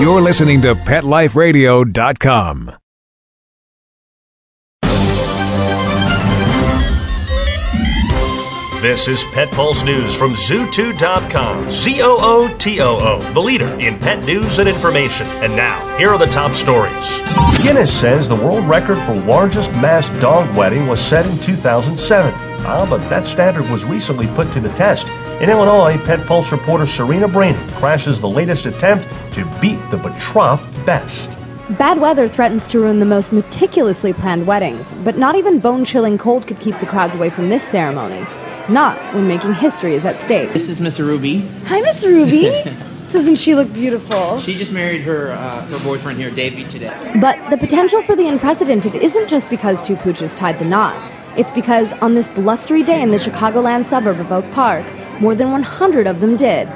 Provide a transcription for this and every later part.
You're listening to PetLifeRadio.com. This is Pet Pulse News from Zootoo.com. Z O O T O O, the leader in pet news and information. And now, here are the top stories. Guinness says the world record for largest mass dog wedding was set in 2007. Ah, but that standard was recently put to the test. In Illinois, Pet Pulse reporter Serena Brainey crashes the latest attempt to beat the betrothed best. Bad weather threatens to ruin the most meticulously planned weddings, but not even bone chilling cold could keep the crowds away from this ceremony. Not when making history is at stake. This is Miss Ruby. Hi, Miss Ruby. Doesn't she look beautiful? She just married her uh, her boyfriend here, Davey, today. But the potential for the unprecedented isn't just because two pooches tied the knot. It's because on this blustery day in the Chicagoland suburb of Oak Park, more than 100 of them did.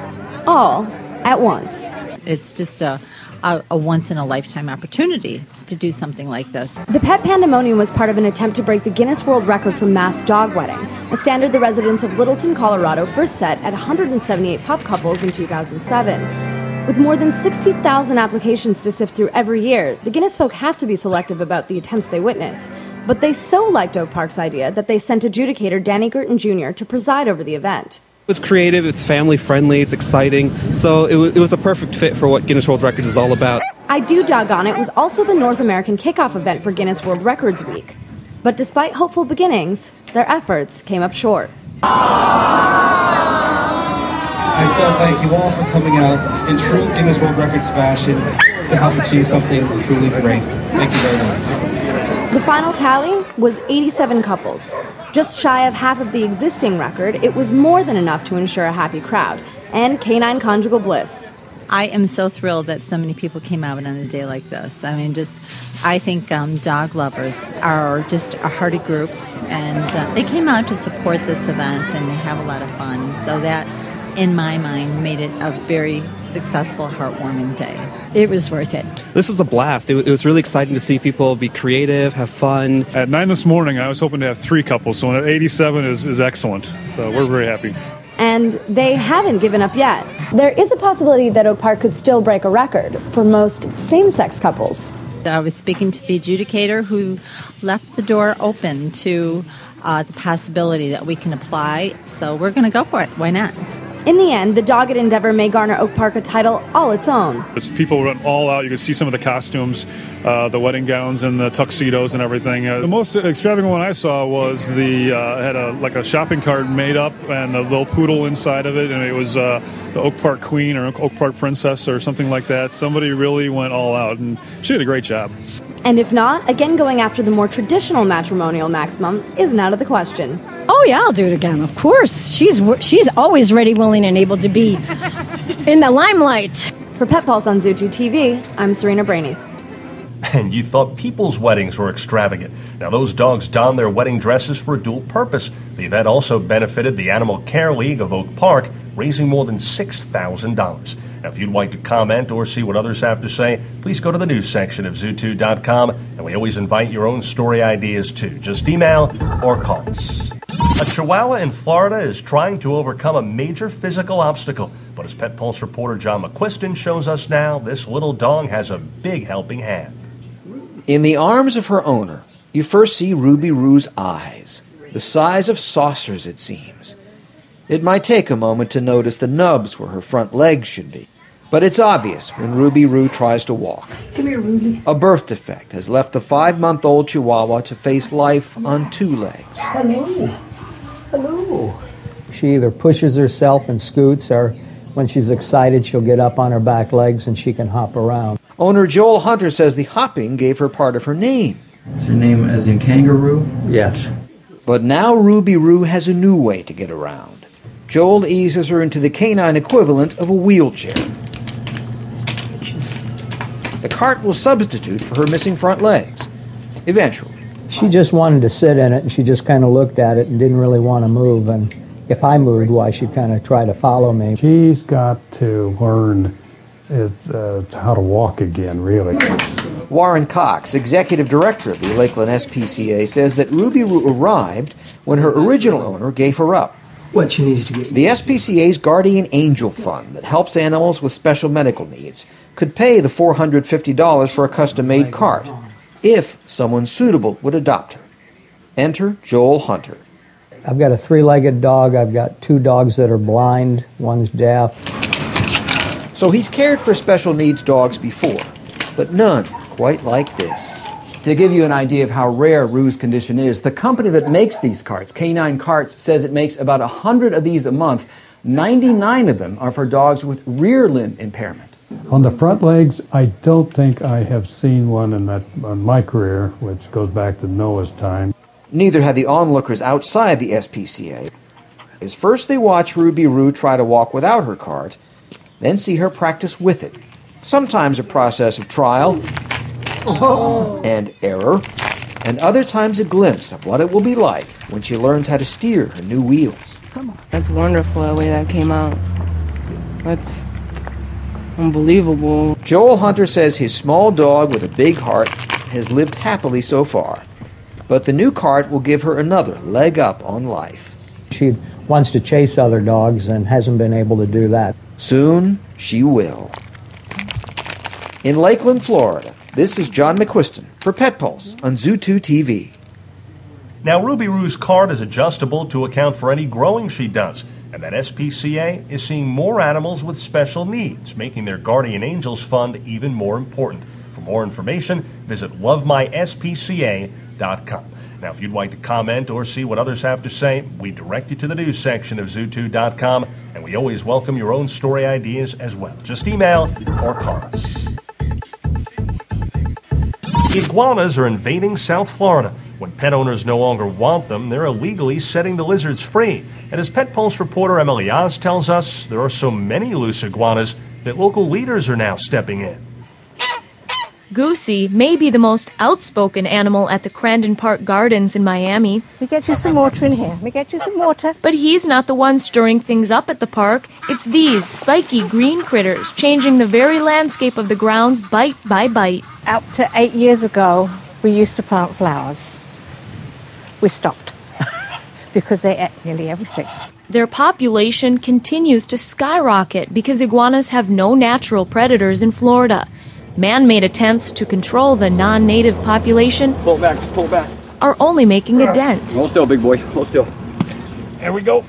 All at once. It's just a, a, a once in a lifetime opportunity to do something like this. The pet pandemonium was part of an attempt to break the Guinness World Record for mass dog wedding, a standard the residents of Littleton, Colorado first set at 178 pup couples in 2007. With more than 60,000 applications to sift through every year, the Guinness folk have to be selective about the attempts they witness. But they so liked Oak Park's idea that they sent adjudicator Danny Girton Jr. to preside over the event. It's creative, it's family friendly, it's exciting. So it, w- it was a perfect fit for what Guinness World Records is all about. I Do Doggone It It was also the North American kickoff event for Guinness World Records Week. But despite hopeful beginnings, their efforts came up short. I still thank you all for coming out in true Guinness World Records fashion to help achieve something truly great. Thank you very much. Final tally was 87 couples. Just shy of half of the existing record, it was more than enough to ensure a happy crowd and canine conjugal bliss. I am so thrilled that so many people came out on a day like this. I mean, just, I think um, dog lovers are just a hearty group, and uh, they came out to support this event and they have a lot of fun. So that, in my mind, made it a very successful, heartwarming day. It was worth it. This was a blast. It, w- it was really exciting to see people be creative, have fun. At 9 this morning, I was hoping to have three couples, so at 87 is, is excellent. So we're very happy. And they haven't given up yet. There is a possibility that Oak Park could still break a record for most same sex couples. I was speaking to the adjudicator who left the door open to uh, the possibility that we can apply. So we're going to go for it. Why not? In the end, the dogged endeavor may garner Oak Park a title all its own. People went all out. You could see some of the costumes, uh, the wedding gowns and the tuxedos and everything. Uh, the most extravagant one I saw was the uh, had a like a shopping cart made up and a little poodle inside of it, and it was uh, the Oak Park Queen or Oak Park Princess or something like that. Somebody really went all out, and she did a great job. And if not, again going after the more traditional matrimonial maximum isn't out of the question. Oh yeah, I'll do it again. Of course, she's she's always ready, willing, and able to be in the limelight. For Pet Pulse on Zootoo TV, I'm Serena Brainey. And you thought people's weddings were extravagant. Now, those dogs donned their wedding dresses for a dual purpose. The event also benefited the Animal Care League of Oak Park, raising more than $6,000. Now, if you'd like to comment or see what others have to say, please go to the news section of zootoo.com, and we always invite your own story ideas too. Just email or call us. A Chihuahua in Florida is trying to overcome a major physical obstacle, but as Pet Pulse reporter John McQuiston shows us now, this little dog has a big helping hand. In the arms of her owner, you first see Ruby Roo's eyes, the size of saucers, it seems. It might take a moment to notice the nubs where her front legs should be, but it's obvious when Ruby Roo tries to walk. Come here, Ruby. A birth defect has left the five month old Chihuahua to face life on two legs. Hello. Hello. She either pushes herself and scoots, or when she's excited, she'll get up on her back legs and she can hop around. Owner Joel Hunter says the hopping gave her part of her name. Is her name as in kangaroo? Yes. But now Ruby Roo has a new way to get around. Joel eases her into the canine equivalent of a wheelchair. The cart will substitute for her missing front legs. Eventually. She just wanted to sit in it, and she just kind of looked at it and didn't really want to move. And if I moved, why, she'd kind of try to follow me. She's got to learn is, uh, how to walk again, really. Warren Cox, executive director of the Lakeland SPCA, says that Ruby Roo arrived when her original owner gave her up. what she needs to get. The SPCA's Guardian Angel Fund that helps animals with special medical needs could pay the $450 for a custom made cart if someone suitable would adopt her. Enter Joel Hunter. I've got a three legged dog. I've got two dogs that are blind, one's deaf. So he's cared for special needs dogs before, but none quite like this. To give you an idea of how rare Roo's condition is, the company that makes these carts, Canine Carts, says it makes about 100 of these a month. 99 of them are for dogs with rear limb impairment. On the front legs, I don't think I have seen one in that in my career, which goes back to Noah's time. Neither had the onlookers outside the SPCA. As first they watch Ruby Roo try to walk without her cart, then see her practice with it. Sometimes a process of trial oh. and error, and other times a glimpse of what it will be like when she learns how to steer her new wheels. That's wonderful the way that came out. That's unbelievable. Joel Hunter says his small dog with a big heart has lived happily so far, but the new cart will give her another leg up on life. She wants to chase other dogs and hasn't been able to do that. Soon she will. In Lakeland, Florida, this is John McQuiston for Pet Pulse on Zootoo TV. Now, Ruby Roo's card is adjustable to account for any growing she does, and that SPCA is seeing more animals with special needs, making their Guardian Angels Fund even more important. For more information, visit lovemyspca.com. Now, if you'd like to comment or see what others have to say, we direct you to the news section of zootoo.com, and we always welcome your own story ideas as well. Just email or call us. Iguanas are invading South Florida. When pet owners no longer want them, they're illegally setting the lizards free. And as Pet Pulse reporter Emily Oz tells us, there are so many loose iguanas that local leaders are now stepping in. Goosey may be the most outspoken animal at the Crandon Park Gardens in Miami. We get you some water in here. We get you some water. But he's not the one stirring things up at the park. It's these spiky green critters changing the very landscape of the grounds bite by bite. Up to eight years ago, we used to plant flowers. We stopped because they ate nearly everything. Their population continues to skyrocket because iguanas have no natural predators in Florida. Man made attempts to control the non native population Pull back, pull back. are only making a dent. Hold still, big boy. Hold still. There we go.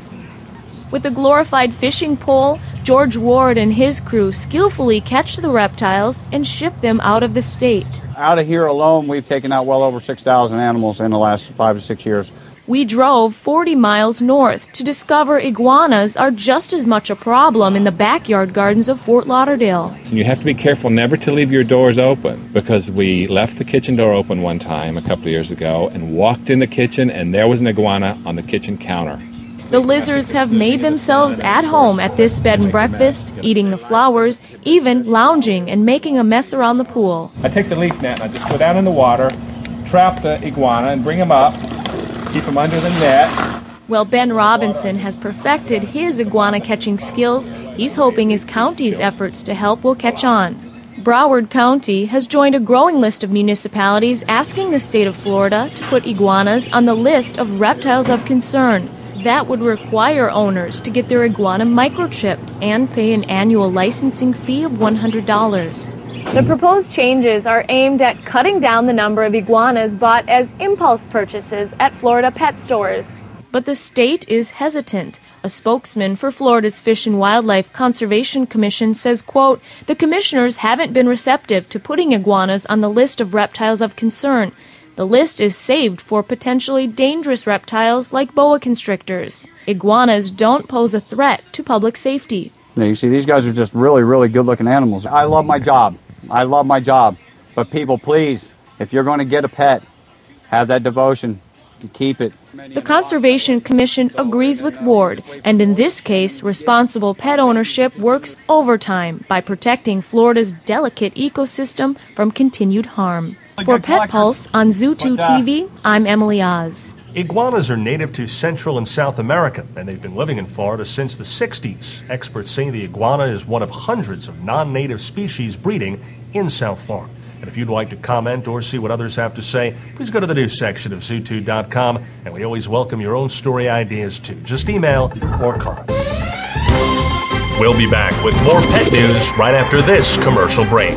With a glorified fishing pole, George Ward and his crew skillfully catch the reptiles and ship them out of the state. Out of here alone, we've taken out well over 6,000 animals in the last five to six years. We drove 40 miles north to discover iguanas are just as much a problem in the backyard gardens of Fort Lauderdale. And you have to be careful never to leave your doors open because we left the kitchen door open one time a couple of years ago and walked in the kitchen and there was an iguana on the kitchen counter. The lizards have made themselves at home at this bed and breakfast, eating the flowers, even lounging and making a mess around the pool. I take the leaf net and I just go down in the water, trap the iguana, and bring him up, keep him under the net. Well, Ben Robinson has perfected his iguana catching skills. He's hoping his county's efforts to help will catch on. Broward County has joined a growing list of municipalities asking the state of Florida to put iguanas on the list of reptiles of concern. That would require owners to get their iguana microchipped and pay an annual licensing fee of $100. The proposed changes are aimed at cutting down the number of iguanas bought as impulse purchases at Florida pet stores. But the state is hesitant. A spokesman for Florida's Fish and Wildlife Conservation Commission says, quote, "The commissioners haven't been receptive to putting iguanas on the list of reptiles of concern. The list is saved for potentially dangerous reptiles like boa constrictors. Iguanas don't pose a threat to public safety." Now, you see, these guys are just really, really good looking animals. I love my job. I love my job. But people, please, if you're going to get a pet, have that devotion and keep it. The Conservation Commission agrees with Ward, and in this case, responsible pet ownership works overtime by protecting Florida's delicate ecosystem from continued harm. For Pet Pulse on Zootoo TV, I'm Emily Oz. Iguanas are native to Central and South America, and they've been living in Florida since the 60s. Experts say the iguana is one of hundreds of non native species breeding in South Florida. And if you'd like to comment or see what others have to say, please go to the news section of Zootoo.com, and we always welcome your own story ideas too. Just email or call us. We'll be back with more pet news right after this commercial break.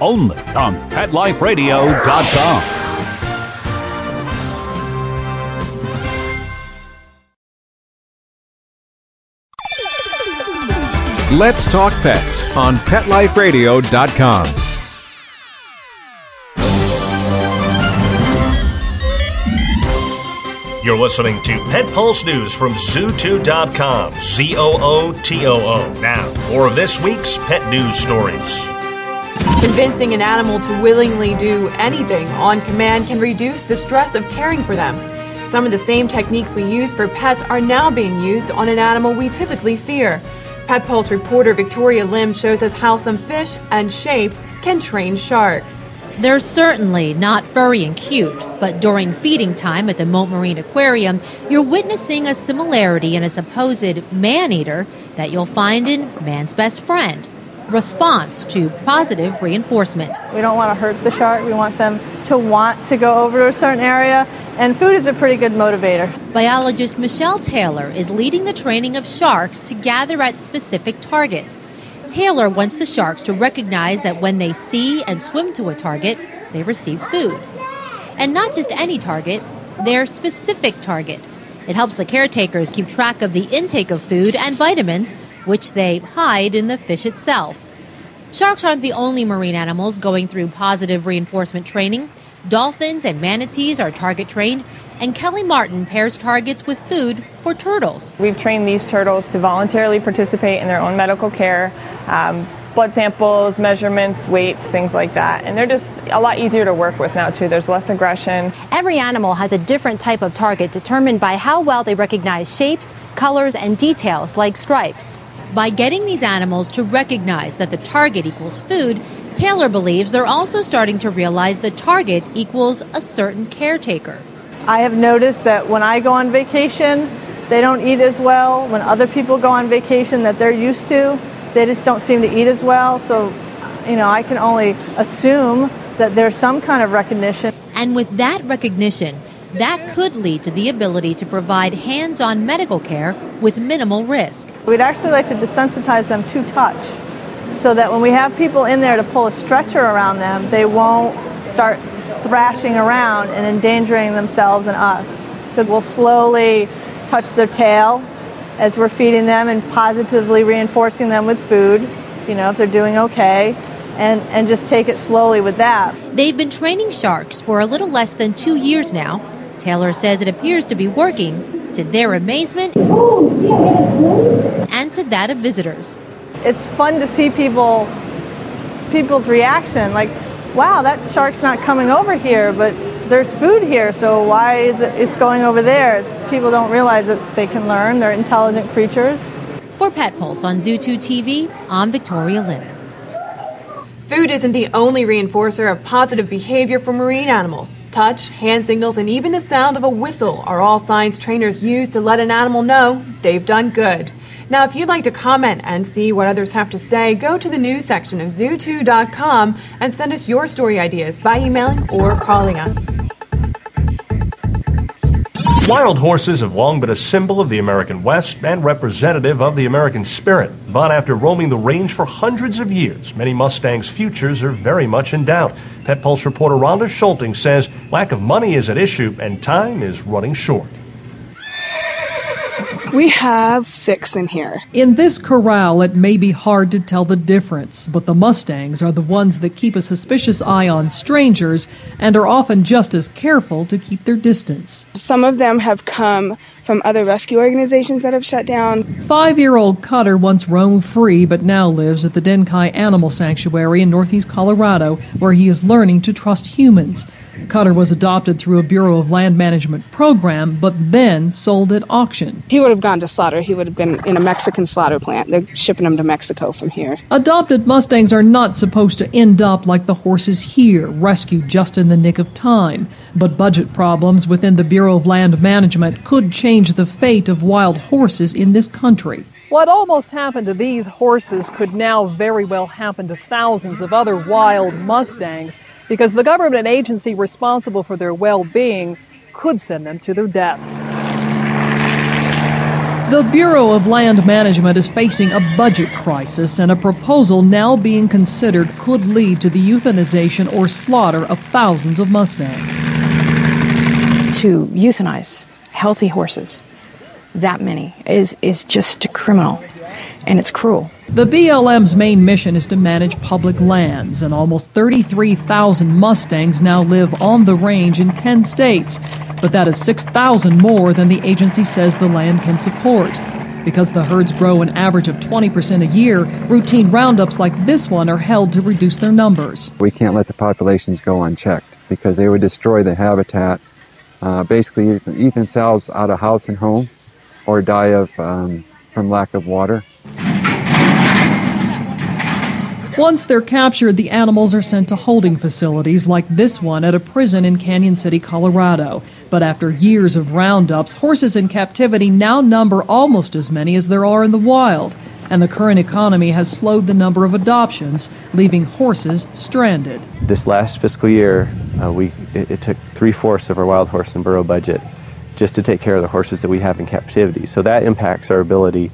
only on PetLifeRadio.com. Let's talk pets on PetLifeRadio.com. You're listening to Pet Pulse News from Zootoo.com. Z O O T O O. Now, of this week's pet news stories. Convincing an animal to willingly do anything on command can reduce the stress of caring for them. Some of the same techniques we use for pets are now being used on an animal we typically fear. Pet Pulse reporter Victoria Lim shows us how some fish and shapes can train sharks. They're certainly not furry and cute, but during feeding time at the Mote Marine Aquarium, you're witnessing a similarity in a supposed man eater that you'll find in man's best friend response to positive reinforcement. We don't want to hurt the shark. We want them to want to go over to a certain area, and food is a pretty good motivator. Biologist Michelle Taylor is leading the training of sharks to gather at specific targets. Taylor wants the sharks to recognize that when they see and swim to a target, they receive food. And not just any target, their specific target. It helps the caretakers keep track of the intake of food and vitamins which they hide in the fish itself. Sharks aren't the only marine animals going through positive reinforcement training. Dolphins and manatees are target trained, and Kelly Martin pairs targets with food for turtles. We've trained these turtles to voluntarily participate in their own medical care. Um, blood samples, measurements, weights, things like that. And they're just a lot easier to work with now, too. There's less aggression. Every animal has a different type of target determined by how well they recognize shapes, colors, and details like stripes. By getting these animals to recognize that the target equals food, Taylor believes they're also starting to realize the target equals a certain caretaker. I have noticed that when I go on vacation, they don't eat as well. When other people go on vacation that they're used to, they just don't seem to eat as well. So, you know, I can only assume that there's some kind of recognition. And with that recognition, that could lead to the ability to provide hands on medical care with minimal risk. We'd actually like to desensitize them to touch so that when we have people in there to pull a stretcher around them, they won't start thrashing around and endangering themselves and us. So we'll slowly touch their tail as we're feeding them and positively reinforcing them with food, you know, if they're doing okay, and, and just take it slowly with that. They've been training sharks for a little less than two years now. Taylor says it appears to be working to their amazement and to that of visitors. It's fun to see people people's reaction like wow that shark's not coming over here but there's food here so why is it it's going over there it's people don't realize that they can learn they're intelligent creatures For Pet Pulse on Zootoo TV, I'm Victoria Lim. Food isn't the only reinforcer of positive behavior for marine animals. Touch, hand signals, and even the sound of a whistle are all signs trainers use to let an animal know they've done good. Now, if you'd like to comment and see what others have to say, go to the news section of zootoo.com and send us your story ideas by emailing or calling us. Wild horses have long been a symbol of the American West and representative of the American spirit. But after roaming the range for hundreds of years, many Mustangs' futures are very much in doubt. Pet Pulse reporter Rhonda Schulting says lack of money is at issue and time is running short. We have six in here. In this corral, it may be hard to tell the difference, but the Mustangs are the ones that keep a suspicious eye on strangers and are often just as careful to keep their distance. Some of them have come from other rescue organizations that have shut down. Five year old Cutter once roamed free but now lives at the Denkai Animal Sanctuary in northeast Colorado, where he is learning to trust humans. Cutter was adopted through a Bureau of Land Management program, but then sold at auction. He would have gone to slaughter. He would have been in a Mexican slaughter plant. They're shipping him to Mexico from here. Adopted Mustangs are not supposed to end up like the horses here, rescued just in the nick of time. But budget problems within the Bureau of Land Management could change the fate of wild horses in this country. What almost happened to these horses could now very well happen to thousands of other wild Mustangs because the government agency responsible for their well-being could send them to their deaths. The Bureau of Land Management is facing a budget crisis, and a proposal now being considered could lead to the euthanization or slaughter of thousands of Mustangs. To euthanize healthy horses, that many, is, is just criminal and it's cruel. The BLM's main mission is to manage public lands, and almost 33,000 Mustangs now live on the range in 10 states. But that is 6,000 more than the agency says the land can support. Because the herds grow an average of 20% a year, routine roundups like this one are held to reduce their numbers. We can't let the populations go unchecked because they would destroy the habitat, uh, basically eat themselves out of house and home, or die of um, from lack of water. Once they're captured, the animals are sent to holding facilities like this one at a prison in Cañon City, Colorado. But after years of roundups, horses in captivity now number almost as many as there are in the wild. And the current economy has slowed the number of adoptions, leaving horses stranded. This last fiscal year, uh, we it, it took three fourths of our wild horse and burro budget just to take care of the horses that we have in captivity. So that impacts our ability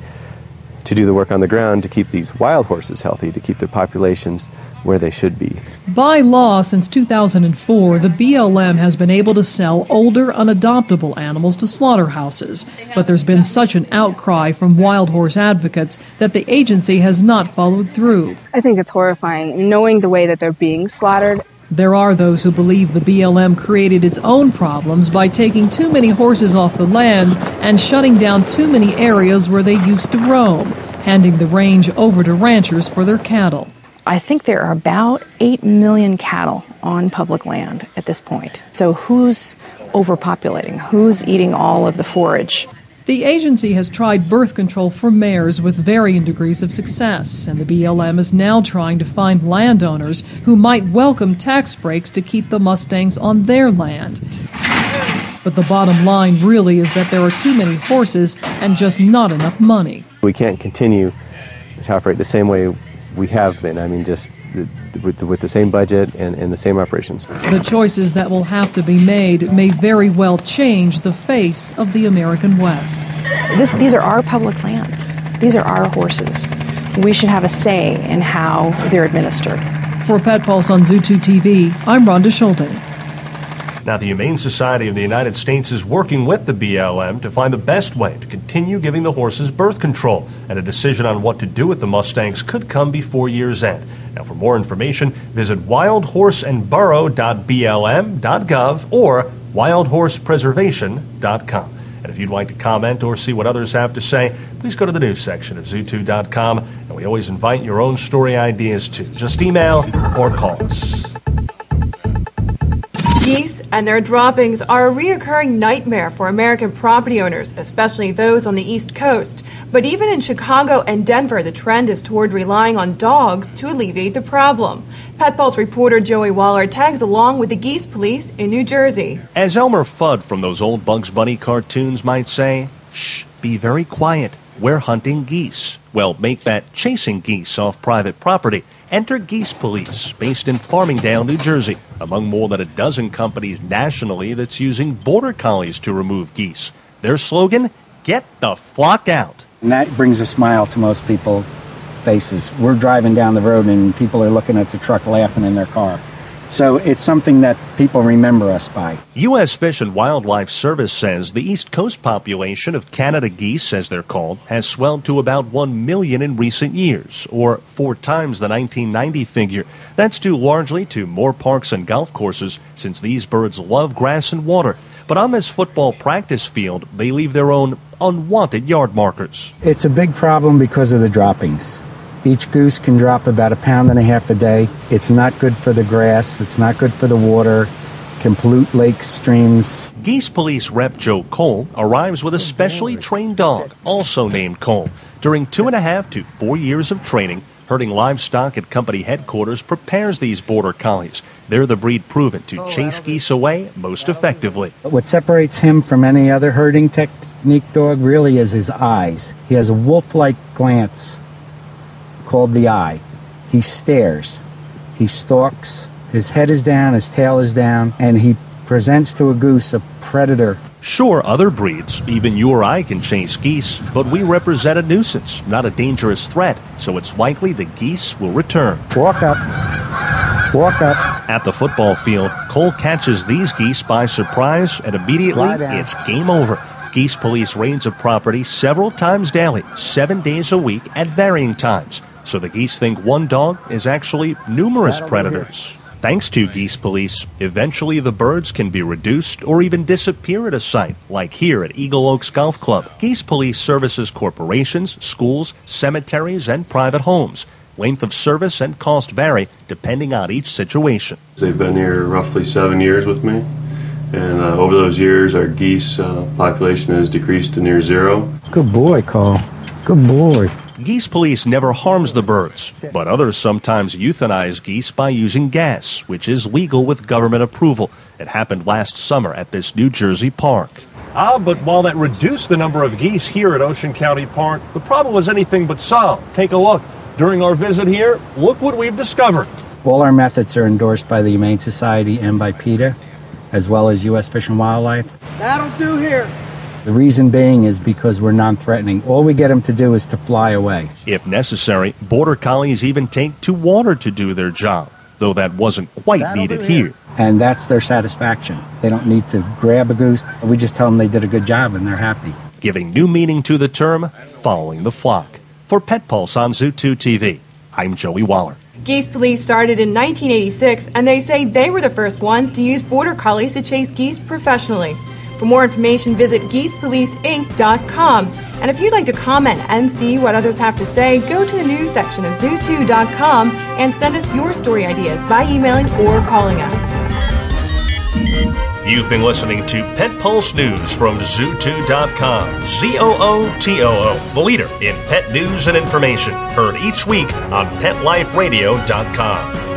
to do the work on the ground to keep these wild horses healthy, to keep their populations where they should be. By law, since 2004, the BLM has been able to sell older, unadoptable animals to slaughterhouses. But there's been such an outcry from wild horse advocates that the agency has not followed through. I think it's horrifying knowing the way that they're being slaughtered. There are those who believe the BLM created its own problems by taking too many horses off the land and shutting down too many areas where they used to roam, handing the range over to ranchers for their cattle. I think there are about 8 million cattle on public land at this point. So who's overpopulating? Who's eating all of the forage? The agency has tried birth control for mares with varying degrees of success, and the BLM is now trying to find landowners who might welcome tax breaks to keep the Mustangs on their land. But the bottom line really is that there are too many horses and just not enough money. We can't continue to operate the same way we have been. I mean, just with, with the same budget and, and the same operations. The choices that will have to be made may very well change the face of the American West. This, these are our public lands. These are our horses. We should have a say in how they're administered. For Pet Pulse on Zootoo TV, I'm Rhonda Schulting. Now, the Humane Society of the United States is working with the BLM to find the best way to continue giving the horses birth control, and a decision on what to do with the Mustangs could come before year's end. Now, for more information, visit wildhorseandburro.blm.gov or wildhorsepreservation.com. And if you'd like to comment or see what others have to say, please go to the news section of zootoo.com, and we always invite your own story ideas too. Just email or call us. Geese and their droppings are a reoccurring nightmare for American property owners, especially those on the East Coast. But even in Chicago and Denver, the trend is toward relying on dogs to alleviate the problem. Pet reporter Joey Waller tags along with the Geese Police in New Jersey. As Elmer Fudd from those old Bugs Bunny cartoons might say, shh, be very quiet. We're hunting geese. Well, make that chasing geese off private property. Enter Geese Police, based in Farmingdale, New Jersey, among more than a dozen companies nationally that's using border collies to remove geese. Their slogan, Get the flock out. And that brings a smile to most people's faces. We're driving down the road and people are looking at the truck laughing in their car. So it's something that people remember us by. U.S. Fish and Wildlife Service says the East Coast population of Canada geese, as they're called, has swelled to about 1 million in recent years, or four times the 1990 figure. That's due largely to more parks and golf courses, since these birds love grass and water. But on this football practice field, they leave their own unwanted yard markers. It's a big problem because of the droppings. Each goose can drop about a pound and a half a day. It's not good for the grass. It's not good for the water. Can pollute lakes, streams. Geese Police Rep Joe Cole arrives with a specially trained dog, also named Cole. During two and a half to four years of training, herding livestock at company headquarters prepares these border collies. They're the breed proven to chase geese away most effectively. What separates him from any other herding technique dog really is his eyes. He has a wolf like glance called the eye. He stares. He stalks. His head is down, his tail is down, and he presents to a goose a predator. Sure, other breeds, even you or I can chase geese, but we represent a nuisance, not a dangerous threat, so it's likely the geese will return. Walk up. Walk up. At the football field, Cole catches these geese by surprise, and immediately it's game over. Geese police raids of property several times daily, seven days a week at varying times. So the geese think one dog is actually numerous predators. Thanks to geese police, eventually the birds can be reduced or even disappear at a site, like here at Eagle Oaks Golf Club. Geese police services corporations, schools, cemeteries, and private homes. Length of service and cost vary depending on each situation. They've been here roughly seven years with me, and uh, over those years, our geese uh, population has decreased to near zero. Good boy, Cole. Good boy. Geese police never harms the birds, but others sometimes euthanize geese by using gas, which is legal with government approval. It happened last summer at this New Jersey park. Ah, but while that reduced the number of geese here at Ocean County Park, the problem was anything but solved. Take a look. During our visit here, look what we've discovered. All our methods are endorsed by the Humane Society and by PETA, as well as U.S. Fish and Wildlife. That'll do here. The reason being is because we're non-threatening. All we get them to do is to fly away. If necessary, border collies even take to water to do their job, though that wasn't quite That'll needed do here. And that's their satisfaction. They don't need to grab a goose. We just tell them they did a good job and they're happy. Giving new meaning to the term, following the flock. For Pet Pulse on Zootoo TV, I'm Joey Waller. Geese Police started in 1986, and they say they were the first ones to use border collies to chase geese professionally. For more information, visit geesepoliceinc.com. And if you'd like to comment and see what others have to say, go to the news section of zootoo.com and send us your story ideas by emailing or calling us. You've been listening to Pet Pulse News from Zootoo.com. Z O O T O O, the leader in pet news and information. Heard each week on PetLifeRadio.com.